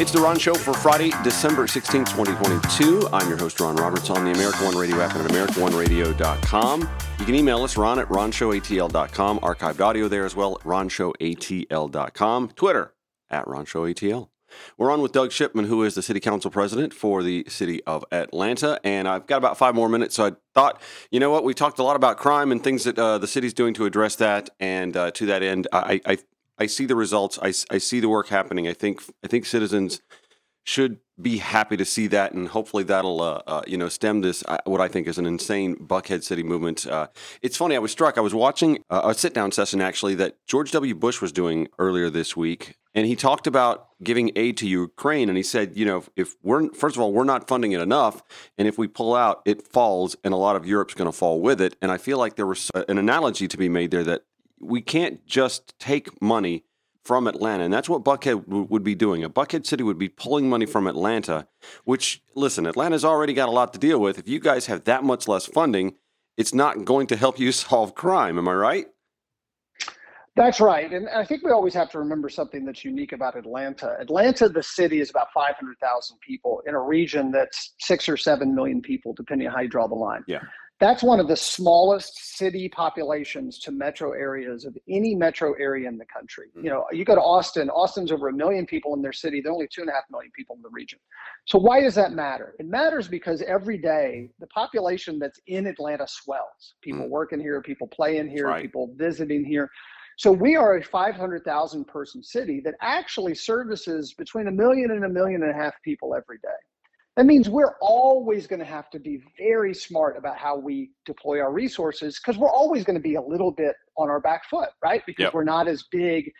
It's the Ron Show for Friday, December 16th, 2022. I'm your host, Ron Roberts, on the American One Radio app and at AmericanOneRadio.com. You can email us, ron at ronshowatl.com, archived audio there as well at ronshowatl.com, Twitter at ronshowatl. We're on with Doug Shipman, who is the city council president for the city of Atlanta. And I've got about five more minutes. So I thought, you know what, we talked a lot about crime and things that uh, the city's doing to address that. And uh, to that end, I, I, I see the results. I, I see the work happening. I think I think citizens should be happy to see that, and hopefully that'll uh, uh, you know stem this uh, what I think is an insane Buckhead City movement. Uh, it's funny. I was struck. I was watching uh, a sit down session actually that George W. Bush was doing earlier this week, and he talked about giving aid to Ukraine, and he said, you know, if we're first of all we're not funding it enough, and if we pull out, it falls, and a lot of Europe's going to fall with it. And I feel like there was an analogy to be made there that we can't just take money from Atlanta, and that's what Buckhead w- would be doing. A Buckhead City would be pulling money from Atlanta, which listen, Atlanta's already got a lot to deal with. If you guys have that much less funding, it's not going to help you solve crime. Am I right? That's right. And I think we always have to remember something that's unique about Atlanta. Atlanta, the city, is about 500,000 people in a region that's six or seven million people, depending on how you draw the line. Yeah. That's one of the smallest city populations to metro areas of any metro area in the country. Mm-hmm. You know, you go to Austin, Austin's over a million people in their city. There are only two and a half million people in the region. So why does that matter? It matters because every day the population that's in Atlanta swells. People mm-hmm. working here, people playing here, right. people visiting here. So we are a 500,000 person city that actually services between a million and a million and a half people every day. That means we're always going to have to be very smart about how we deploy our resources because we're always going to be a little bit on our back foot, right? Because yep. we're not as big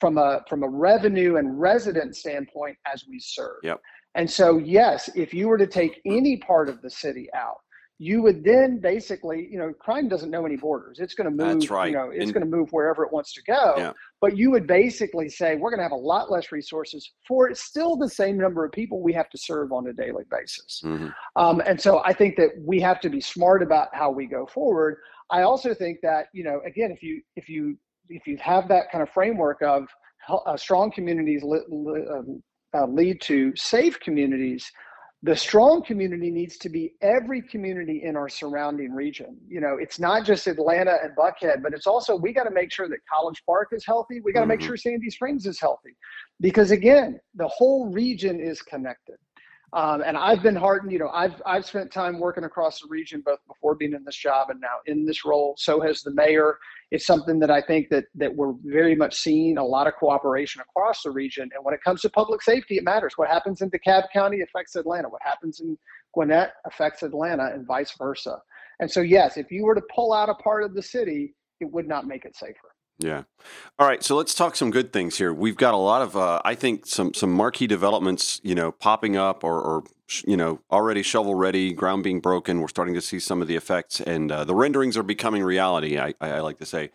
from a from a revenue and resident standpoint as we serve. Yep. And so yes, if you were to take any part of the city out, you would then basically, you know, crime doesn't know any borders. It's going to move, That's right. you know, it's going to move wherever it wants to go. Yeah. But you would basically say we're going to have a lot less resources for still the same number of people we have to serve on a daily basis. Mm-hmm. Um, and so I think that we have to be smart about how we go forward. I also think that, you know, again, if you if you if you have that kind of framework of uh, strong communities li- li- um, uh, lead to safe communities the strong community needs to be every community in our surrounding region. You know, it's not just Atlanta and Buckhead, but it's also we got to make sure that College Park is healthy. We got to mm-hmm. make sure Sandy Springs is healthy, because again, the whole region is connected. Um, and I've been heartened. You know, I've I've spent time working across the region both before being in this job and now in this role. So has the mayor. It's something that I think that that we're very much seeing a lot of cooperation across the region. And when it comes to public safety, it matters. What happens in DeKalb County affects Atlanta. What happens in Gwinnett affects Atlanta, and vice versa. And so, yes, if you were to pull out a part of the city, it would not make it safer. Yeah. All right. So let's talk some good things here. We've got a lot of, uh, I think, some some marquee developments, you know, popping up or, or you know, already shovel ready, ground being broken. We're starting to see some of the effects, and uh, the renderings are becoming reality. I, I, I like to say,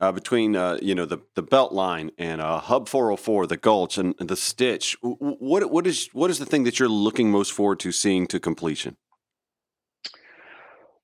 uh, between uh, you know the the Beltline and uh, Hub 404, the Gulch, and, and the Stitch. What what is what is the thing that you're looking most forward to seeing to completion?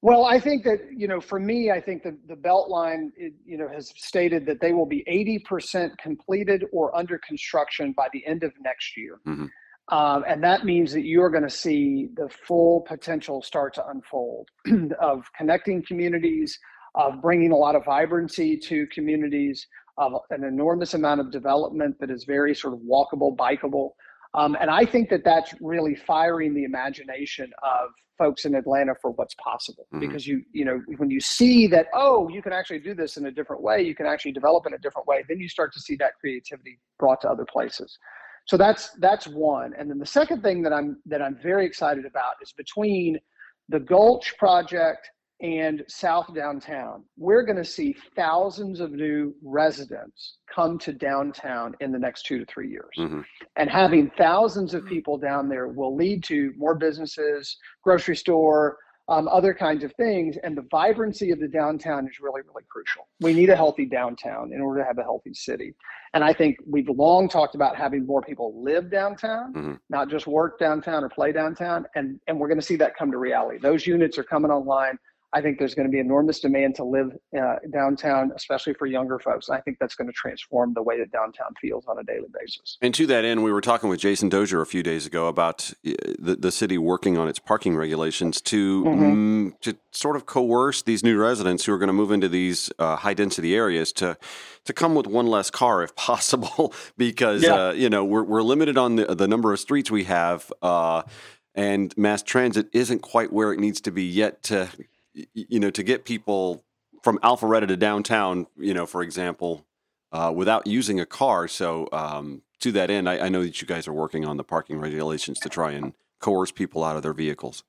Well, I think that you know, for me, I think that the Beltline, you know, has stated that they will be 80% completed or under construction by the end of next year, mm-hmm. um, and that means that you are going to see the full potential start to unfold of connecting communities, of bringing a lot of vibrancy to communities, of an enormous amount of development that is very sort of walkable, bikeable. Um, and I think that that's really firing the imagination of folks in Atlanta for what's possible. Mm-hmm. because you you know when you see that oh you can actually do this in a different way you can actually develop in a different way then you start to see that creativity brought to other places. So that's that's one. And then the second thing that I'm that I'm very excited about is between the Gulch project and South Downtown, we're going to see thousands of new residents come to downtown in the next two to three years. Mm-hmm. And having thousands of people down there will lead to more businesses, grocery store, um, other kinds of things. And the vibrancy of the downtown is really, really crucial. We need a healthy downtown in order to have a healthy city. And I think we've long talked about having more people live downtown, mm-hmm. not just work downtown or play downtown. And, and we're going to see that come to reality. Those units are coming online I think there's going to be enormous demand to live uh, downtown, especially for younger folks. I think that's going to transform the way that downtown feels on a daily basis. And to that end, we were talking with Jason Dozier a few days ago about uh, the, the city working on its parking regulations to mm-hmm. mm, to sort of coerce these new residents who are going to move into these uh, high density areas to to come with one less car if possible, because yeah. uh, you know we're we're limited on the the number of streets we have. Uh, and mass transit isn't quite where it needs to be yet to you know, to get people from Alpharetta to downtown, you know, for example, uh, without using a car. So um, to that end, I, I, know that you guys are working on the parking regulations to try and coerce people out of their vehicles.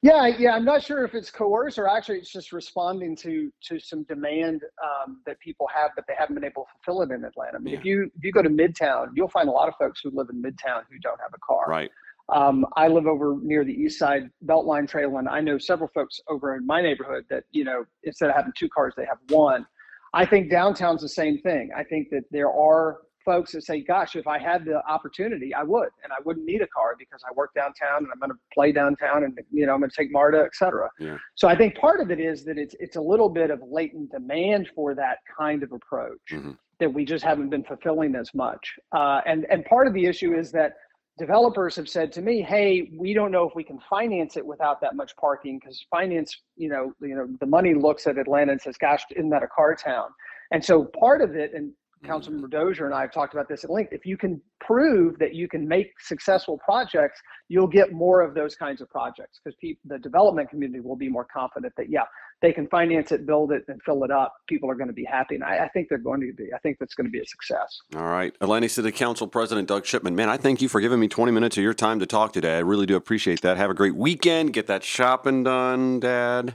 Yeah, yeah, I'm not sure if it's coerce or actually it's just responding to to some demand um, that people have that they haven't been able to fulfill it in Atlanta. I mean, yeah. if you if you go to Midtown, you'll find a lot of folks who live in Midtown who don't have a car. Right. Um, I live over near the East Side Beltline Trail, and I know several folks over in my neighborhood that you know instead of having two cars, they have one. I think downtown's the same thing. I think that there are folks that say, "Gosh, if I had the opportunity, I would, and I wouldn't need a car because I work downtown and I'm going to play downtown, and you know I'm going to take MARTA, etc." Yeah. So I think part of it is that it's it's a little bit of latent demand for that kind of approach mm-hmm. that we just haven't been fulfilling as much, uh, and and part of the issue is that developers have said to me, "Hey, we don't know if we can finance it without that much parking because finance, you know, you know, the money looks at Atlanta and says, "Gosh, isn't that a car town?" And so part of it, and Councilman mm-hmm. Dozier and I have talked about this at length. If you can prove that you can make successful projects, you'll get more of those kinds of projects because the development community will be more confident that yeah, they can finance it, build it, and fill it up. People are going to be happy, and I, I think they're going to be. I think that's going to be a success. All right, Atlanta City Council President Doug Shipman, man, I thank you for giving me 20 minutes of your time to talk today. I really do appreciate that. Have a great weekend. Get that shopping done, Dad.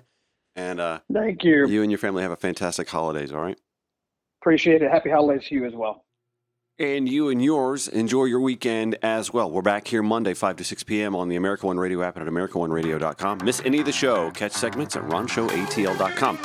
And uh, thank you. You and your family have a fantastic holidays. All right. Appreciate it. Happy holidays to you as well. And you and yours enjoy your weekend as well. We're back here Monday, 5 to 6 p.m. on the America One Radio app and at AmericaOneRadio.com. Miss any of the show? Catch segments at RonShowATL.com.